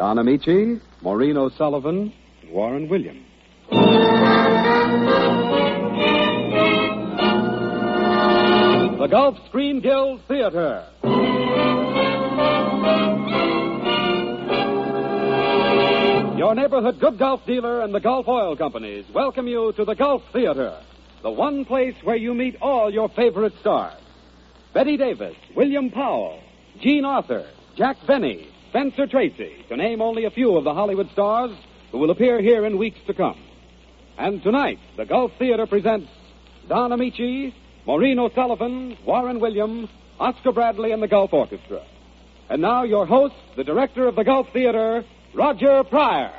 Don Ameche, Maureen O'Sullivan, Warren Williams. The Gulf Screen Guild Theater. Your neighborhood good golf dealer and the Gulf Oil Companies welcome you to the Gulf Theater, the one place where you meet all your favorite stars. Bette Davis, William Powell, Jean Arthur, Jack Benny, Spencer Tracy, to name only a few of the Hollywood stars who will appear here in weeks to come. And tonight, the Gulf Theater presents Don Ameche, Maureen O'Sullivan, Warren Williams, Oscar Bradley, and the Gulf Orchestra. And now, your host, the director of the Gulf Theater, Roger Pryor.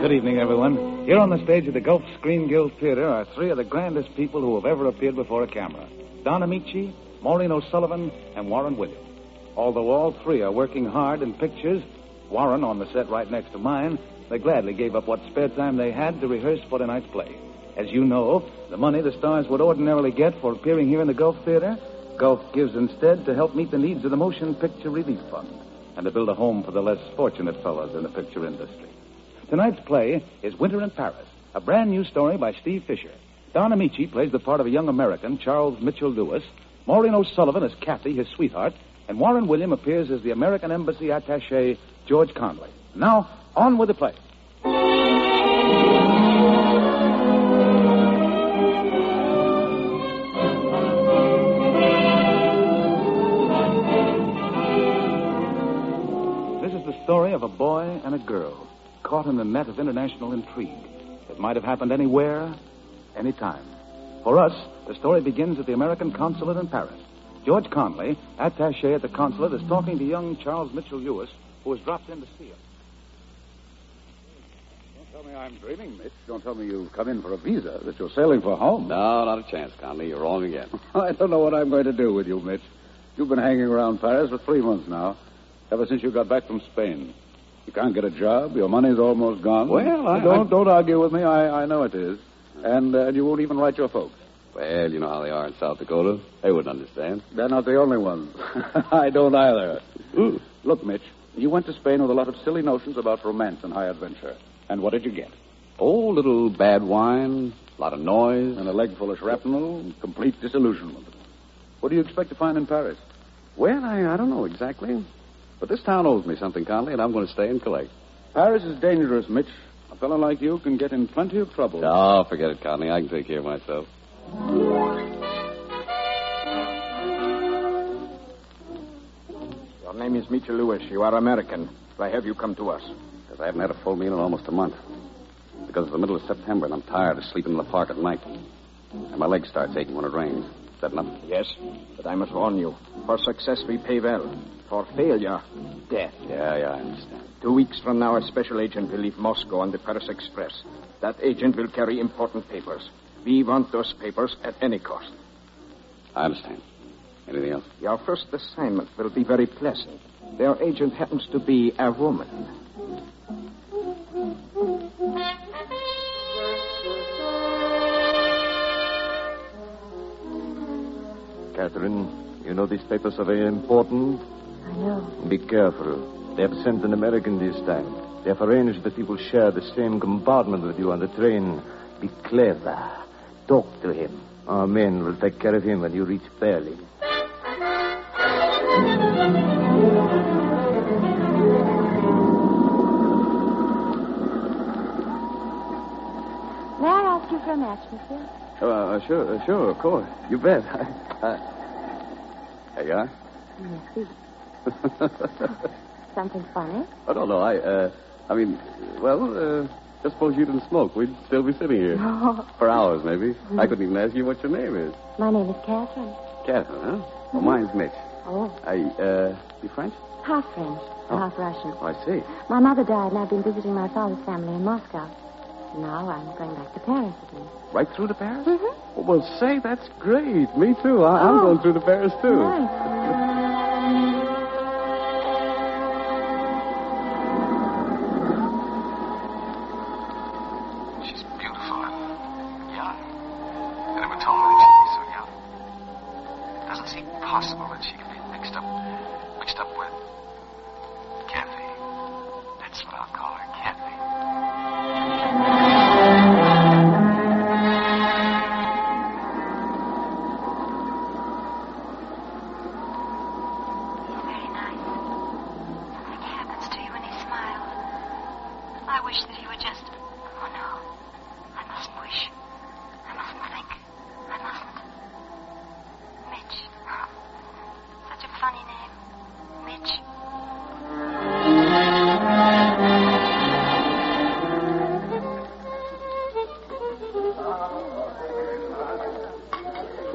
Good evening, everyone. Here on the stage of the Gulf Screen Guild Theater are three of the grandest people who have ever appeared before a camera Don Ameche, Maureen O'Sullivan, and Warren Williams. Although all three are working hard in pictures, Warren on the set right next to mine, they gladly gave up what spare time they had to rehearse for tonight's play. As you know, the money the stars would ordinarily get for appearing here in the Gulf Theater, Gulf gives instead to help meet the needs of the Motion Picture Relief Fund and to build a home for the less fortunate fellows in the picture industry. Tonight's play is Winter in Paris, a brand new story by Steve Fisher. Don Ameche plays the part of a young American, Charles Mitchell Lewis. Maureen O'Sullivan is Kathy, his sweetheart. And Warren William appears as the American Embassy attache, George Conley. Now, on with the play. This is the story of a boy and a girl caught in the net of international intrigue. It might have happened anywhere, anytime. For us, the story begins at the American consulate in Paris. George Conley, attache at the consulate, is talking to young Charles Mitchell Lewis, who has dropped in to see him. Don't tell me I'm dreaming, Mitch. Don't tell me you've come in for a visa, that you're sailing for home. No, not a chance, Conley. You're wrong again. I don't know what I'm going to do with you, Mitch. You've been hanging around Paris for three months now, ever since you got back from Spain. You can't get a job. Your money's almost gone. Well, I- don't I- don't argue with me. I, I know it is, and uh, you won't even write your folks. Well, you know how they are in South Dakota. They wouldn't understand. They're not the only ones. I don't either. Look, Mitch, you went to Spain with a lot of silly notions about romance and high adventure. And what did you get? Oh, little bad wine, a lot of noise. And a leg full of shrapnel, and complete disillusionment. What do you expect to find in Paris? Well, I, I don't know exactly. But this town owes me something, Conley, and I'm going to stay and collect. Paris is dangerous, Mitch. A fellow like you can get in plenty of trouble. Oh, forget it, Conley. I can take care of myself. Your name is Mitchell Lewis. You are American. Why have you come to us? Because I haven't had a full meal in almost a month. Because it's the middle of September, and I'm tired of sleeping in the park at night. And my legs start aching when it rains. Yes, but I must warn you. For success, we pay well. For failure, death. Yeah, yeah, I understand. Two weeks from now, a special agent will leave Moscow on the Paris Express. That agent will carry important papers. We want those papers at any cost. I understand. Anything else? Your first assignment will be very pleasant. Their agent happens to be a woman. Catherine, You know these papers are very important. I know. Be careful. They have sent an American this time. They have arranged that he will share the same compartment with you on the train. Be clever. Talk to him. Our men will take care of him when you reach Berlin. May I ask you for a match, monsieur? Uh, sure, uh, sure, of course. You bet. uh, there you are. Something funny? Oh, no, no. I, uh, I mean, well, uh, just suppose you didn't smoke. We'd still be sitting here. Oh, For hours, maybe. I couldn't even ask you what your name is. my name is Catherine. Catherine, huh? Well, mine's Mitch. Oh, I, uh, you French? half French, Oh. half Russian. Oh, I see. My mother died, and I've been visiting my father's family in Moscow. Now I'm going back to Paris again. Right through to Paris? Mm-hmm. Well, say, that's great. Me too. I, I'm Oh. going through to Paris, too. Nice.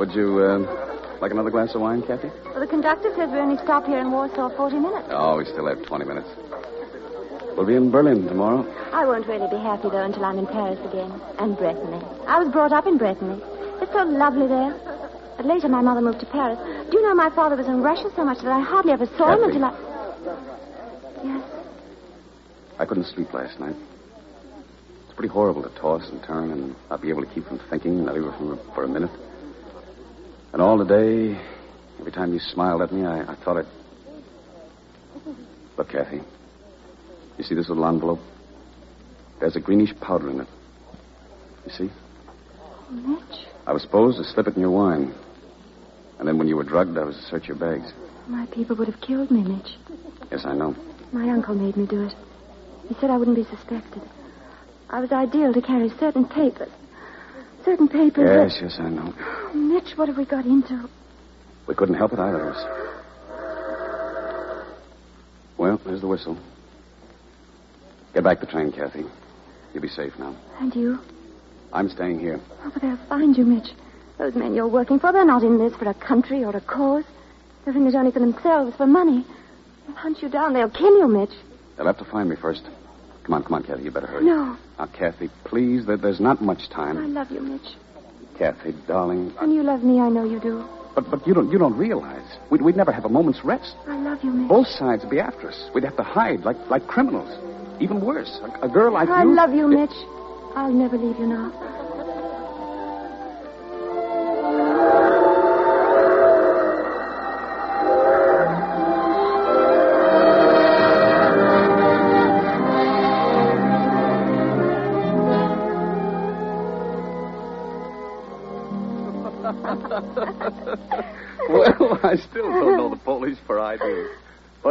Would you, uh, like another glass of wine, Kathy? Well, the conductor says we only stop here in Warsaw 40 minutes. Oh, we still have 20 minutes. We'll be in Berlin tomorrow. I won't really be happy, though, until I'm in Paris again. And Brittany. I was brought up in Brittany. It's so lovely there. But later, my mother moved to Paris. Do you know my father was in Russia so much that I hardly ever saw him until I. Yes. I couldn't sleep last night. It's pretty horrible to toss and turn and not be able to keep from thinking, not even for a minute. And all the day, every time you smiled at me, I, I thought I'd. Look, Kathy. You see this little envelope? There's a greenish powder in it. You see? Mitch, I was supposed to slip it in your wine. And then when you were drugged, I was to search your bags. my people would have killed me, Mitch. Yes, I know. My uncle made me do it. He said I wouldn't be suspected. I was ideal to carry certain papers. Certain papers. Yes, yes, I know. that- Mitch, what have we got into? We couldn't help it, either of us. Well, there's the whistle. Get back the train, Kathy. You'll be safe now. And you? I'm staying here. Oh, but they'll find you, Mitch. Those men you're working for, they're not in this for a country or a cause. They're in it only for themselves, for money. They'll hunt you down. They'll kill you, Mitch. They'll have to find me first. Come on, come on, Kathy. You better hurry. No. Now, Kathy, please, there, there's not much time. I love you, Mitch. Kathy, darling. And you love me, I know you do. But but you don't you don't realize. We'd, we'd never have a moment's rest. I love you, Mitch. Both sides would be after us. We'd have to hide like like criminals. Even worse, a, a girl like I you. I love you, Mitch. I'll never leave you now.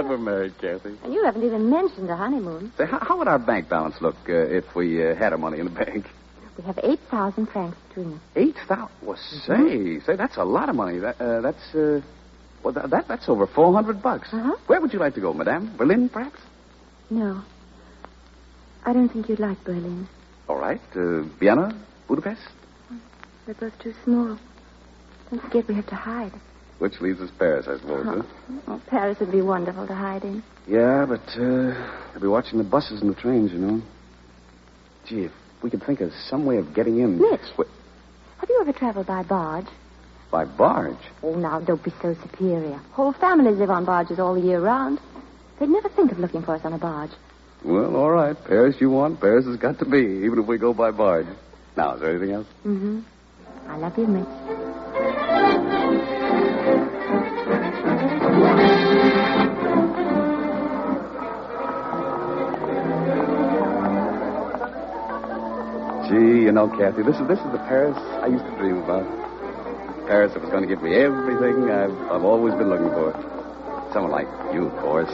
We're married, Kathy. And you haven't even mentioned a honeymoon. Say, how, how would our bank balance look uh, if we uh, had our money in the bank? We have 8,000 francs between us. Eight thousand. Well, say, say, that's a lot of money. That, uh, that's, uh, well, that, that that's over four hundred bucks. Uh-huh. Where would you like to go, Madame? Berlin, perhaps? No. I don't think you'd like Berlin. All right. Uh, Vienna, Budapest, They're both too small. Don't forget we have to hide. Which leaves us Paris, I suppose. Huh? Oh, Paris would be wonderful to hide in. Yeah, but uh, they'll be watching the buses and the trains, you know. Gee, if we could think of some way of getting in. Mitch. What, Have you ever traveled by barge? by barge. Oh, now, don't be so superior. Whole families live on barges all the year round. They'd never think of looking for us on a barge. Well, all right. Paris you want. Paris has got to be, even if we go by barge. Now, is there anything else? Mm-hmm. I love you, Mitch. Know, Kathy. This is this is the Paris I used to dream about. Paris that was going to give me everything I've I've always been looking for. Someone like you, of course,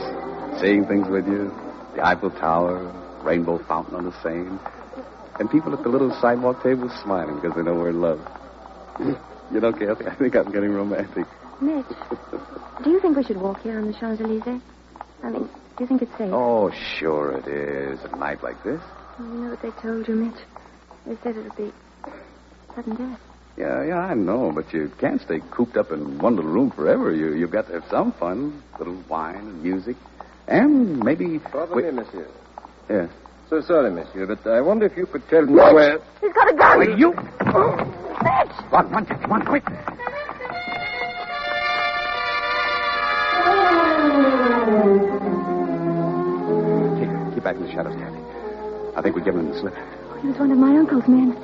seeing things with you, the Eiffel Tower, rainbow fountain on the Seine, and people at the little sidewalk tables smiling because they know we're in love. you know, Kathy, I think I'm getting romantic. Mitch, do you think we should walk here on the Champs Elysees? I mean, do you think it's safe? Oh, sure it is. At a night like this. Oh, you know what they told you, Mitch? They said it would be sudden death. Yeah, yeah, I know, but you can't stay cooped up in one little room forever. You, you've got to have some fun, little wine and music, and maybe. Pardon me, monsieur. Yeah. So sorry, monsieur, but I wonder if you could tell me Mitch! where. He's got a gun! Wait, you. Mitch! Run, run, Jackie, run, quick. Keep, keep back in the shadows, Kathy. I think we've given him the slip. He was one of my uncle's men.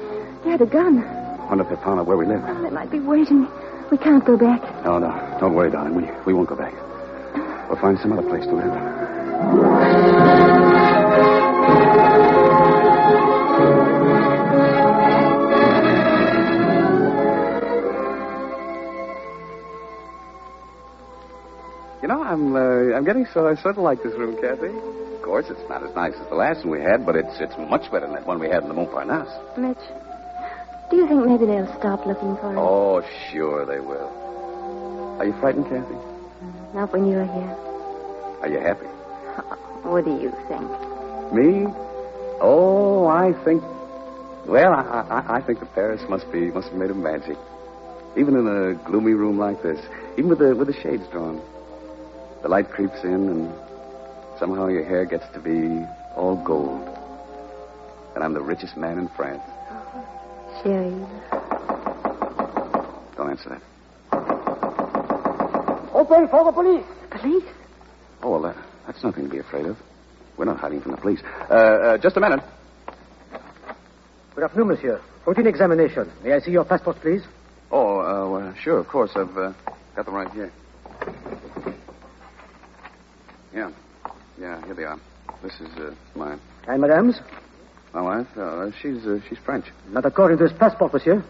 He had a gun. Wonder if they found out where we live. They might be waiting. We can't go back. No, no. Don't worry, darling. We, we won't go back. We'll find some other place to live. You know, I'm uh, I'm getting so I sort of like this room, Kathy. Of course, it's not as nice as the last one we had, but it's it's much better than that one we had in the Montparnasse. Mitch, do you think maybe they'll stop looking for us? Oh, sure they will. Are you frightened, Kathy? Not when you're here. Are you happy? What do you think? Me? Oh, I think. Well, I, I, I think the Paris must be must have made of magic. Even in a gloomy room like this, even with the with the shades drawn, the light creeps in, and somehow your hair gets to be all gold, and I'm the richest man in France. Sherry. Don't answer that. Open for the police. Police? Oh well, that, that's nothing to be afraid of. We're not hiding from the police. Uh, uh, just a minute. Good afternoon, monsieur. Routine examination. May I see your passport, please? Oh, uh, well, sure, of course. I've uh, got them right here. Yeah. Yeah, here they are. This is uh, mine. And madame's? My wife? Uh, she's uh, she's French. Not according to his passport, monsieur.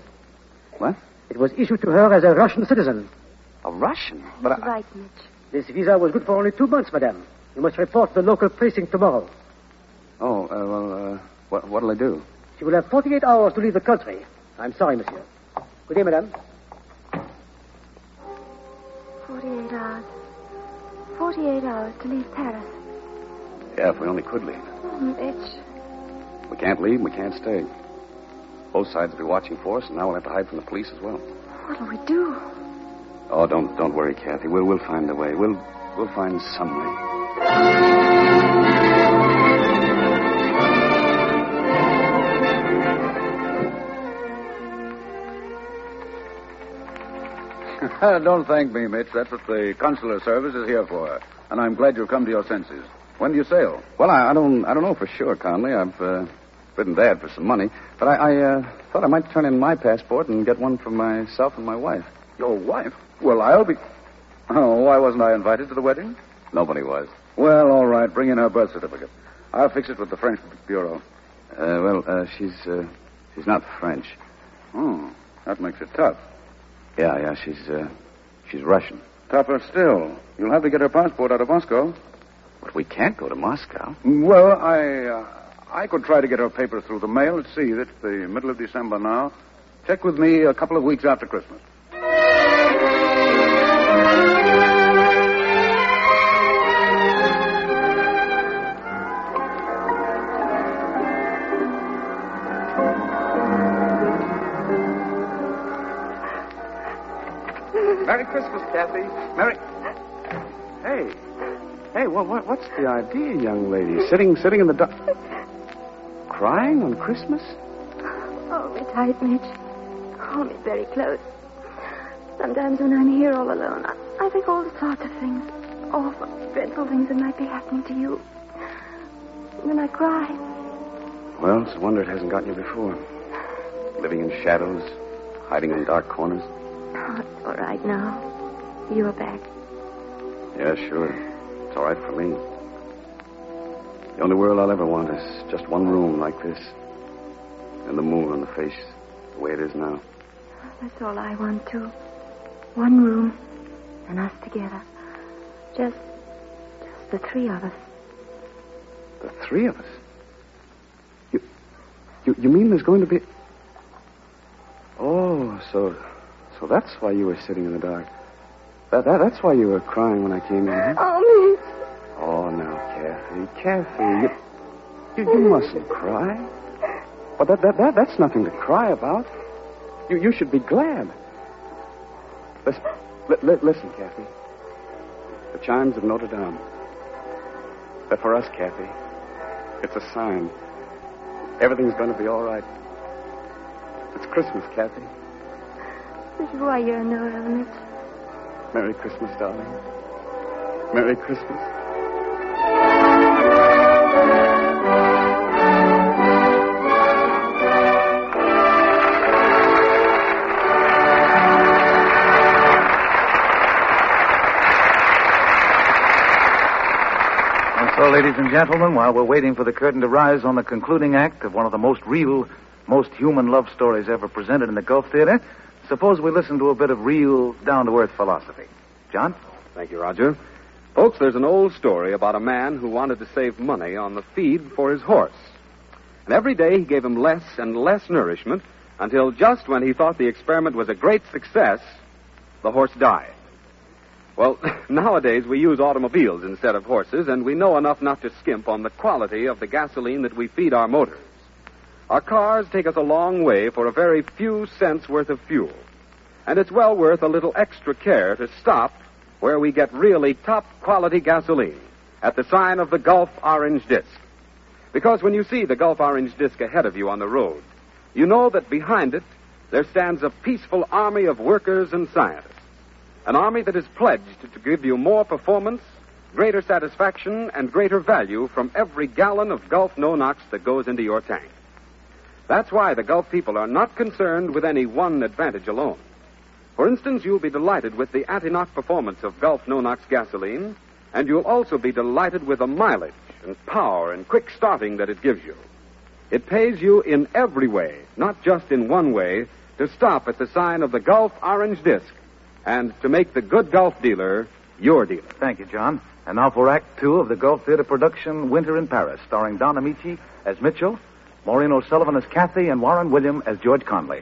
What? It was issued to her as a Russian citizen. A Russian? But I... right, Mitch. This visa was good for only two months, madame. You must report to the local precinct tomorrow. Oh, uh, well, uh, what, what'll I do? She will have 48 hours to leave the country. I'm sorry, monsieur. Good day, madame. 48 hours. 48 hours to leave Paris. Yeah, if we only could leave. Oh, Mitch. We can't leave, and we can't stay. Both sides will be watching for us, and now we'll have to hide from the police as well. What'll we do? Oh, don't don't worry, Kathy. We'll we'll find a way. We'll we'll find some way. Don't thank me, Mitch. That's what the consular service is here for. And I'm glad you've come to your senses. When do you sail? Well, I, I don't I don't know for sure, Conley. I've uh, written Dad for some money, but I, I uh, thought I might turn in my passport and get one for myself and my wife. Your wife? Well, I'll be. Oh, why wasn't I invited to the wedding? Nobody was. Well, all right. Bring in her birth certificate. I'll fix it with the French bureau. Uh, well, uh, she's uh, she's not French. Oh, That makes it tough. Yeah, yeah, she's uh, she's Russian. Tougher still. You'll have to get her passport out of Moscow. But we can't go to Moscow. Well, I uh, I could try to get her papers through the mail. Let's see. It's the middle of December now. Check with me a couple of weeks after Christmas. Merry Christmas, Kathy. Merry. Hey, hey, what, what, what's the idea, young lady? Sitting, sitting in the dark, crying on Christmas? Hold me tight, Mitch. Hold me very close. Sometimes when I'm here all alone, I, I think all sorts of things. Awful, dreadful things that might be happening to you. And then I cry. Well, it's a wonder it hasn't gotten you before. Living in shadows, hiding in dark corners. All right now. You're back. Yeah, sure. It's all right for me. The only world I'll ever want is just one room like this. And the moon on the face, the way it is now. That's all I want, too. One room, and us together. Just, just the three of us. The three of us? You, you, you mean there's going to be... Oh, so, so that's why you were sitting in the dark. That, that, that's why you were crying when I came in. Huh? Oh, me. Oh, now, Kathy, Kathy, you, you, you mustn't cry. Well, that, that, that, that's nothing to cry about. You, you should be glad. Listen, li- li- listen, Kathy. The chimes of Notre Dame. They're for us, Kathy. It's a sign. Everything's going to be all right. It's Christmas, Kathy. This is why you're in the world, Mitch. Merry Christmas, darling. Merry Christmas. And so, ladies and gentlemen, while we're waiting for the curtain to rise on the concluding act of one of the most real, most human love stories ever presented in the Gulf Theater, suppose we listen to a bit of real, down to earth philosophy. John? Thank you, Roger. Folks, there's an old story about a man who wanted to save money on the feed for his horse. And every day he gave him less and less nourishment until just when he thought the experiment was a great success, the horse died. Well, nowadays we use automobiles instead of horses, and we know enough not to skimp on the quality of the gasoline that we feed our motors. Our cars take us a long way for a very few cents worth of fuel. And it's well worth a little extra care to stop where we get really top quality gasoline at the sign of the Gulf Orange Disc. Because when you see the Gulf Orange Disc ahead of you on the road, you know that behind it there stands a peaceful army of workers and scientists. An army that is pledged to give you more performance, greater satisfaction, and greater value from every gallon of Gulf No Nox that goes into your tank. That's why the Gulf people are not concerned with any one advantage alone. For instance, you'll be delighted with the anti-knock performance of Gulf No Nox gasoline, and you'll also be delighted with the mileage and power and quick starting that it gives you. It pays you in every way, not just in one way, to stop at the sign of the Gulf Orange Disc and to make the good Gulf dealer your dealer. Thank you, John. And now for Act Two of the Gulf Theater production Winter in Paris, starring Don Ameche as Mitchell, Maureen O'Sullivan as Kathy, and Warren William as George Conley.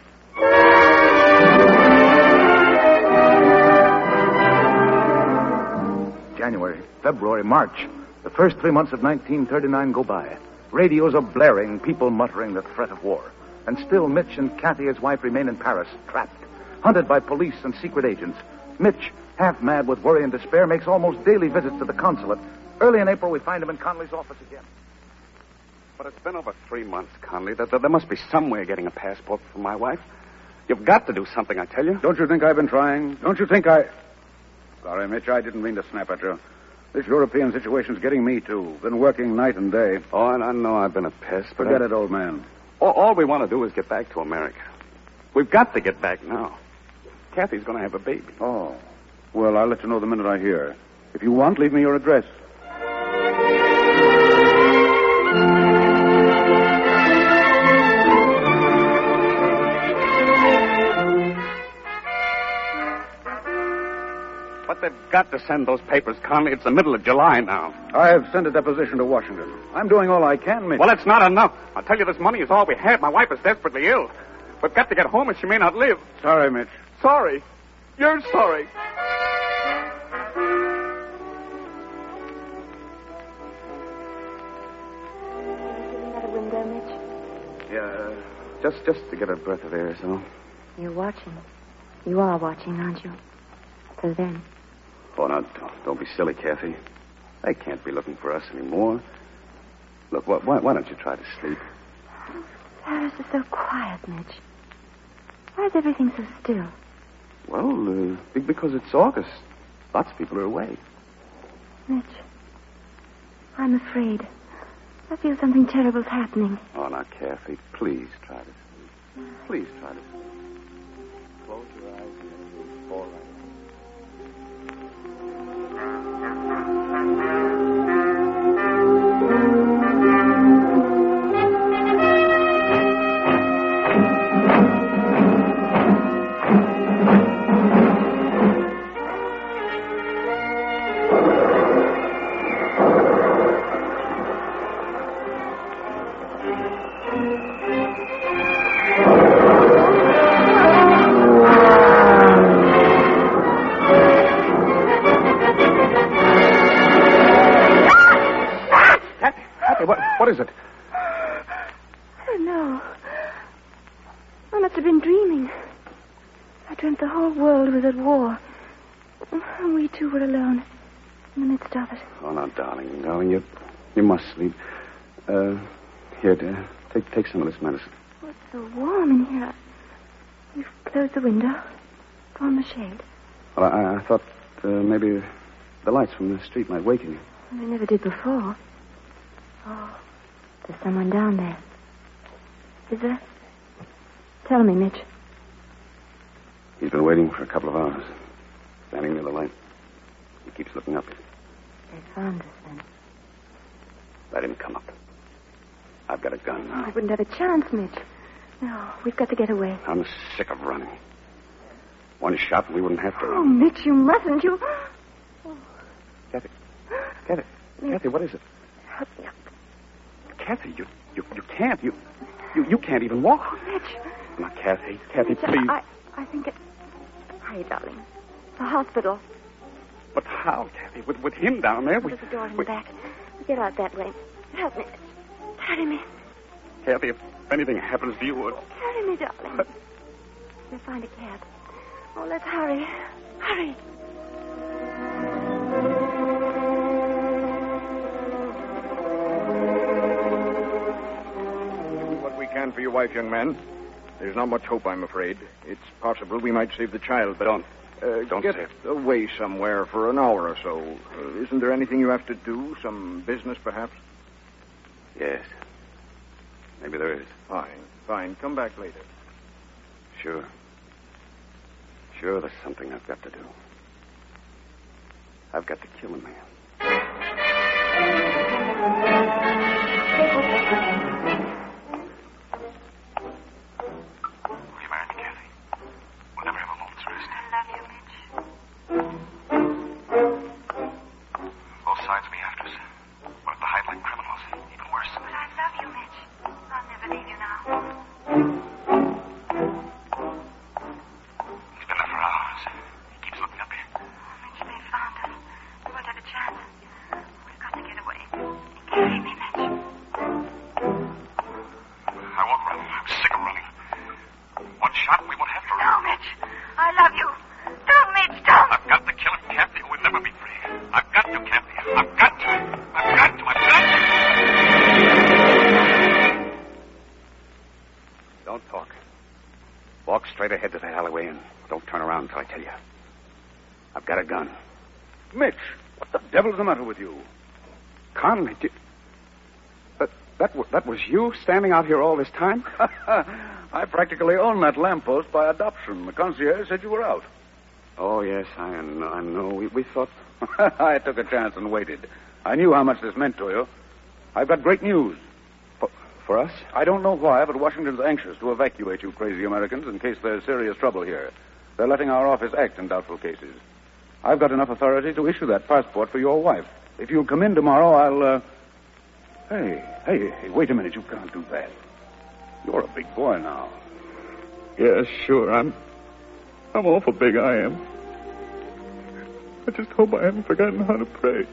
January, February, March. The first three months of 1939 go by. Radios are blaring, people muttering the threat of war. And still, Mitch and Kathy, his wife, remain in Paris, trapped, hunted by police and secret agents. Mitch, half mad with worry and despair, makes almost daily visits to the consulate. Early in April, we find him in Conley's office again. But it's been over three months, Conley. There, there, must be some way of getting a passport for my wife. You've got to do something, I tell you. Don't you think I've been trying? Don't you think I. Sorry, Mitch, I didn't mean to snap at you. This European situation's getting me, too. Been working night and day. Oh, and I know I've been a pest, but. Forget I... it, old man. All, all we want to do is get back to America. We've got to get back now. Kathy's going to have a baby. Oh. Well, I'll let you know the minute I hear. If you want, leave me your address. But they've got to send those papers, Conley. It's the middle of July now. I have sent a deposition to Washington. I'm doing all I can, Mitch. Well, it's not enough. I'll tell you, this money is all we have. My wife is desperately ill. We've got to get home, and she may not live. Sorry, Mitch. Sorry. You're sorry. Sitting at a window, Mitch. Yeah, just just to get a breath of air, so. You're watching. You are watching, aren't you? Till then. Oh, now, don't, be silly, Kathy. They can't be looking for us anymore. Look, why, why, why don't you try to sleep? Paris is so quiet, Mitch. Why is everything so still? Well, uh, because it's August. Lots of people are away. Mitch, I'm afraid. I feel something terrible's happening. Oh, now, Kathy, please try to sleep. Please try to sleep. Medicine. Oh, it's so warm in here. You've closed the window, drawn the shade. Well, I, I thought uh, maybe the lights from the street might waken you. They never did before. Oh, there's someone down there. Is there? Tell me, Mitch. He's been waiting for a couple of hours, standing near the light. He keeps looking up. They found us then. Let him come up. I've got a gun Oh, now. I wouldn't have a chance, Mitch. No, we've got to get away. I'm sick of running. One shot and we wouldn't have to. Oh, Mitch, you mustn't. You. Kathy. Kathy. Kathy, what is it? Help me up. Kathy, you, you, you can't. You, you, you can't even walk. Oh, Mitch. Now, Kathy, Kathy, Mitch, please. I, I think it. Hurry, darling. The hospital. But how, Kathy? With, with him down there? We, There's a door in we- the back. Get out that way. Help me. Carry me. Kathy, if anything happens to you, uh, Carry me, darling. We'll find a cab. Oh, let's hurry. Hurry. Do what we can for your wife, young man. There's not much hope, I'm afraid. It's possible we might save the child, but Don't. Uh, Don't get save away somewhere for an hour or so. Uh, isn't there anything you have to do? Some business, perhaps? Yes. Maybe there is. Fine, fine. Come back later. Sure. Sure, there's something I've got to do. I've got to kill a man. Devil's the matter with you? Conley, did... That, that, that was you standing out here all this time? I practically own that lamppost by adoption. The concierge said you were out. Oh, yes, I know. I know. We, we thought... I took a chance and waited. I knew how much this meant to you. I've got great news. For, for us? I don't know why, but Washington's anxious to evacuate you crazy Americans in case there's serious trouble here. They're letting our office act in doubtful cases. I've got enough authority to issue that passport for your wife. If you'll come in tomorrow, I'll, uh... Hey, hey, hey, wait a minute. You can't do that. You're a big boy now. Yes, sure. I'm. I'm awful big, I am. I just hope I haven't forgotten how to pray.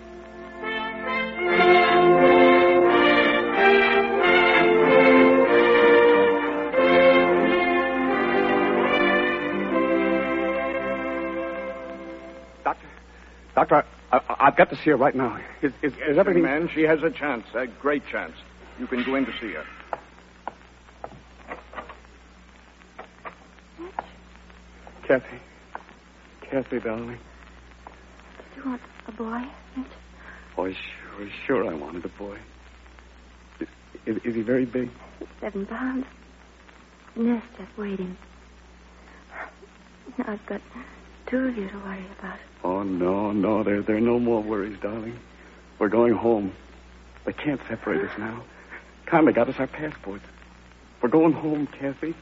Doctor, I, I, I've got to see her right now. Is, is, Yes, is everything... young man, she has a chance, a great chance. You can go in to see her. Kathy. Kathy, darling. Did you want a boy, Mitch? Oh, sure, sure I wanted a boy. Is, is, is he very big? Seven pounds. The nest just waiting. Now I've got two of you to worry about. Oh, no, no. There, there are no more worries, darling. We're going home. They can't separate us now. Conley got us our passports. We're going home, Kathy.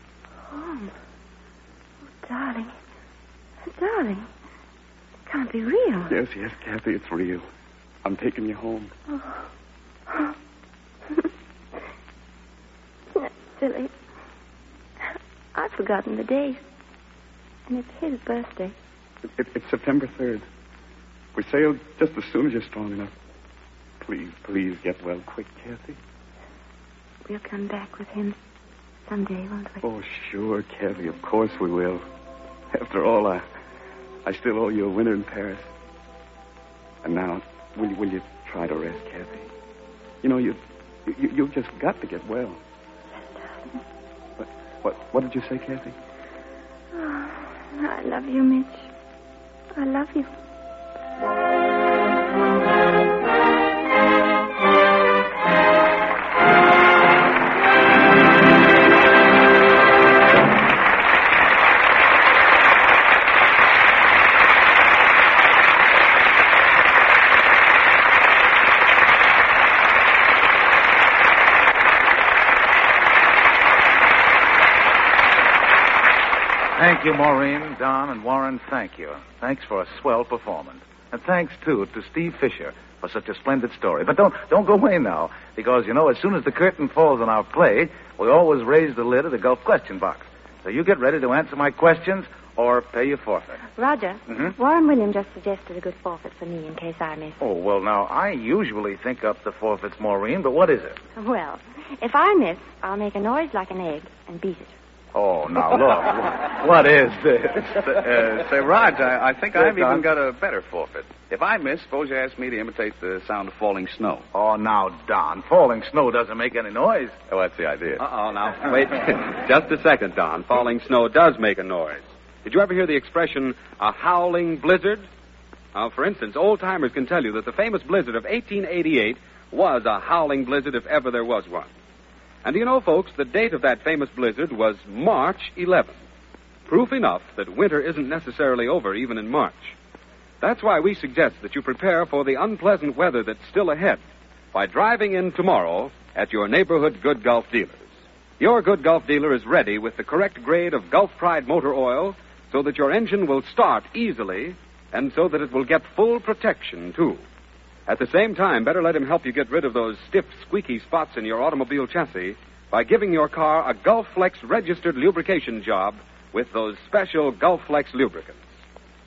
Home. Oh, darling. Darling. It can't be real. Yes, yes, Kathy, it's real. I'm taking you home. Oh. That's silly. I've forgotten the date. And it's his birthday. It, it, it's September 3rd. We sailed just as soon as you're strong enough. Please, please get well quick, Kathy. we'll come back with him someday, won't we? Oh, sure, Kathy. Of course we will. After all, I, I still owe you a winter in Paris. And now, will you, will you try to rest, Kathy? You know, you, you, you've just got to get well. What, what, what did you say, Kathy? Oh, I love you, Mitch. I love you. Thank you, Maureen, Don, and Warren. Thank you. Thanks for a swell performance. And thanks, too, to Steve Fisher for such a splendid story. But don't, don't go away now, because, you know, as soon as the curtain falls on our play, we always raise the lid of the Gulf question box. So you get ready to answer my questions or pay your forfeit. Roger, Mhm. Warren William just suggested a good forfeit for me in case I miss. Oh, well, now, I usually think up the forfeits, Maureen, but what is it? Well, if I miss, I'll make a noise like an egg and beat it. Oh, now, look. what is this? Uh, say, Raj, I, I think Yes, I've Don? even got a better forfeit. If I miss, suppose you ask me to imitate the sound of falling snow. Oh, now, Don, falling snow doesn't make any noise. Oh, that's the idea. Uh-oh, now, wait just a second, Don. Falling snow does make a noise. Did you ever hear the expression, a howling blizzard? Now, for instance, old timers can tell you that the famous blizzard of 1888 was a howling blizzard if ever there was one. And do you know, folks, the date of that famous blizzard was March 11th. Proof enough that winter isn't necessarily over even in March. That's why we suggest that you prepare for the unpleasant weather that's still ahead by driving in tomorrow at your neighborhood Good Gulf dealers. Your Good Gulf dealer is ready with the correct grade of Gulf Pride motor oil so that your engine will start easily and so that it will get full protection, too. At the same time, better let him help you get rid of those stiff, squeaky spots in your automobile chassis by giving your car a Gulflex registered lubrication job with those special Gulflex lubricants.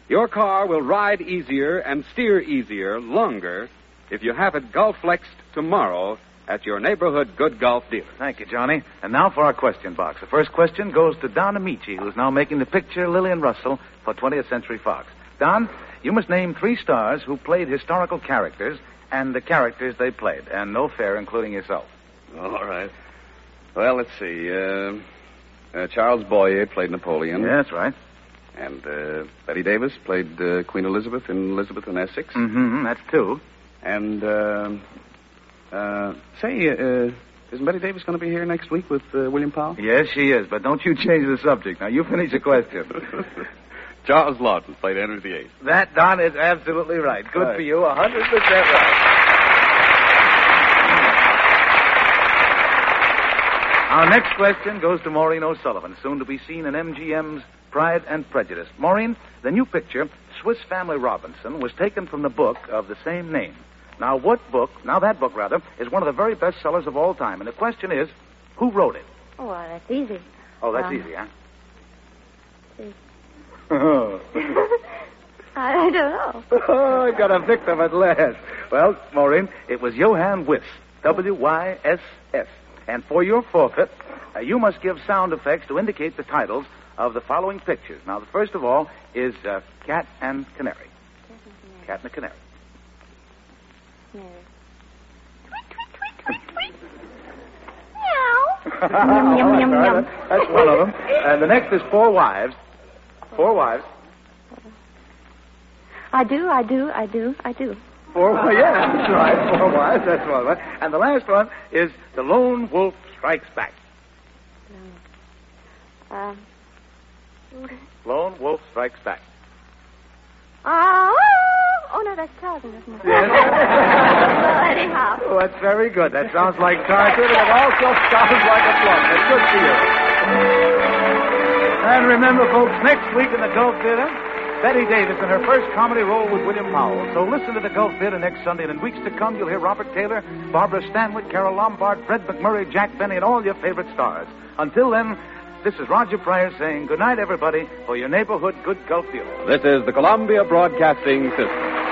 Your car will ride easier and steer easier longer if you have it Gulflexed tomorrow at your neighborhood Good Gulf dealer. Thank you, Johnny. And now for our question box. The first question goes to Don Ameche, who's now making the picture Lillian Russell for 20th Century Fox. Don, you must name three stars who played historical characters and the characters they played, and no fair, including yourself. All right. Well, let's see. Uh, uh, Charles Boyer played Napoleon. Yeah, that's right. And uh, Bette Davis played uh, Queen Elizabeth in Elizabeth and Essex. Mm-hmm, that's two. And, uh, uh, say, uh, isn't Bette Davis going to be here next week with uh, William Powell? Yes, she is, but don't you change the subject. Now, you finish the question. Charles Laughton played Henry VIII. that, Don, is absolutely right. Good Right. for you, a 100% right. Our next question goes to Maureen O'Sullivan, soon to be seen in MGM's Pride and Prejudice. Maureen, the new picture, Swiss Family Robinson, was taken from the book of the same name. Now, what book, now that book, rather, is one of the very best sellers of all time. And the question is, who wrote it? Oh, well, that's easy. Oh, that's Um, easy, huh? See. oh, I, I don't know. I got a victim at last. Well, Maureen, it was Johann Wyss, W-Y-S-S. And for your forfeit, uh, you must give sound effects to indicate the titles of the following pictures. Now, the first of all is uh, Cat and Canary. Cat and the Canary. Yum, yum, yum, yum. That's one of them. And the next is Four Wives. Four Wives. I do, I do, I do, I do. Four Wives. Yeah, that's right. Four Wives. That's one. Right? And the last one is The Lone Wolf Strikes Back. Um, Lone Wolf Strikes Back. oh, oh, no, that's Tarzan, isn't it? Yes. well, anyhow. Oh, that's very good. That sounds like Tarzan, and it also sounds like a plum. That's good for you. And remember, folks, next week in the Gulf Theater, Bette Davis in her first comedy role with William Powell. So listen to the Gulf Theater next Sunday, and in weeks to come, you'll hear Robert Taylor, Barbara Stanwyck, Carole Lombard, Fred MacMurray, Jack Benny, and all your favorite stars. Until then, this is Roger Pryor saying good night, everybody, for your neighborhood Good Gulf Theater. This is the Columbia Broadcasting System.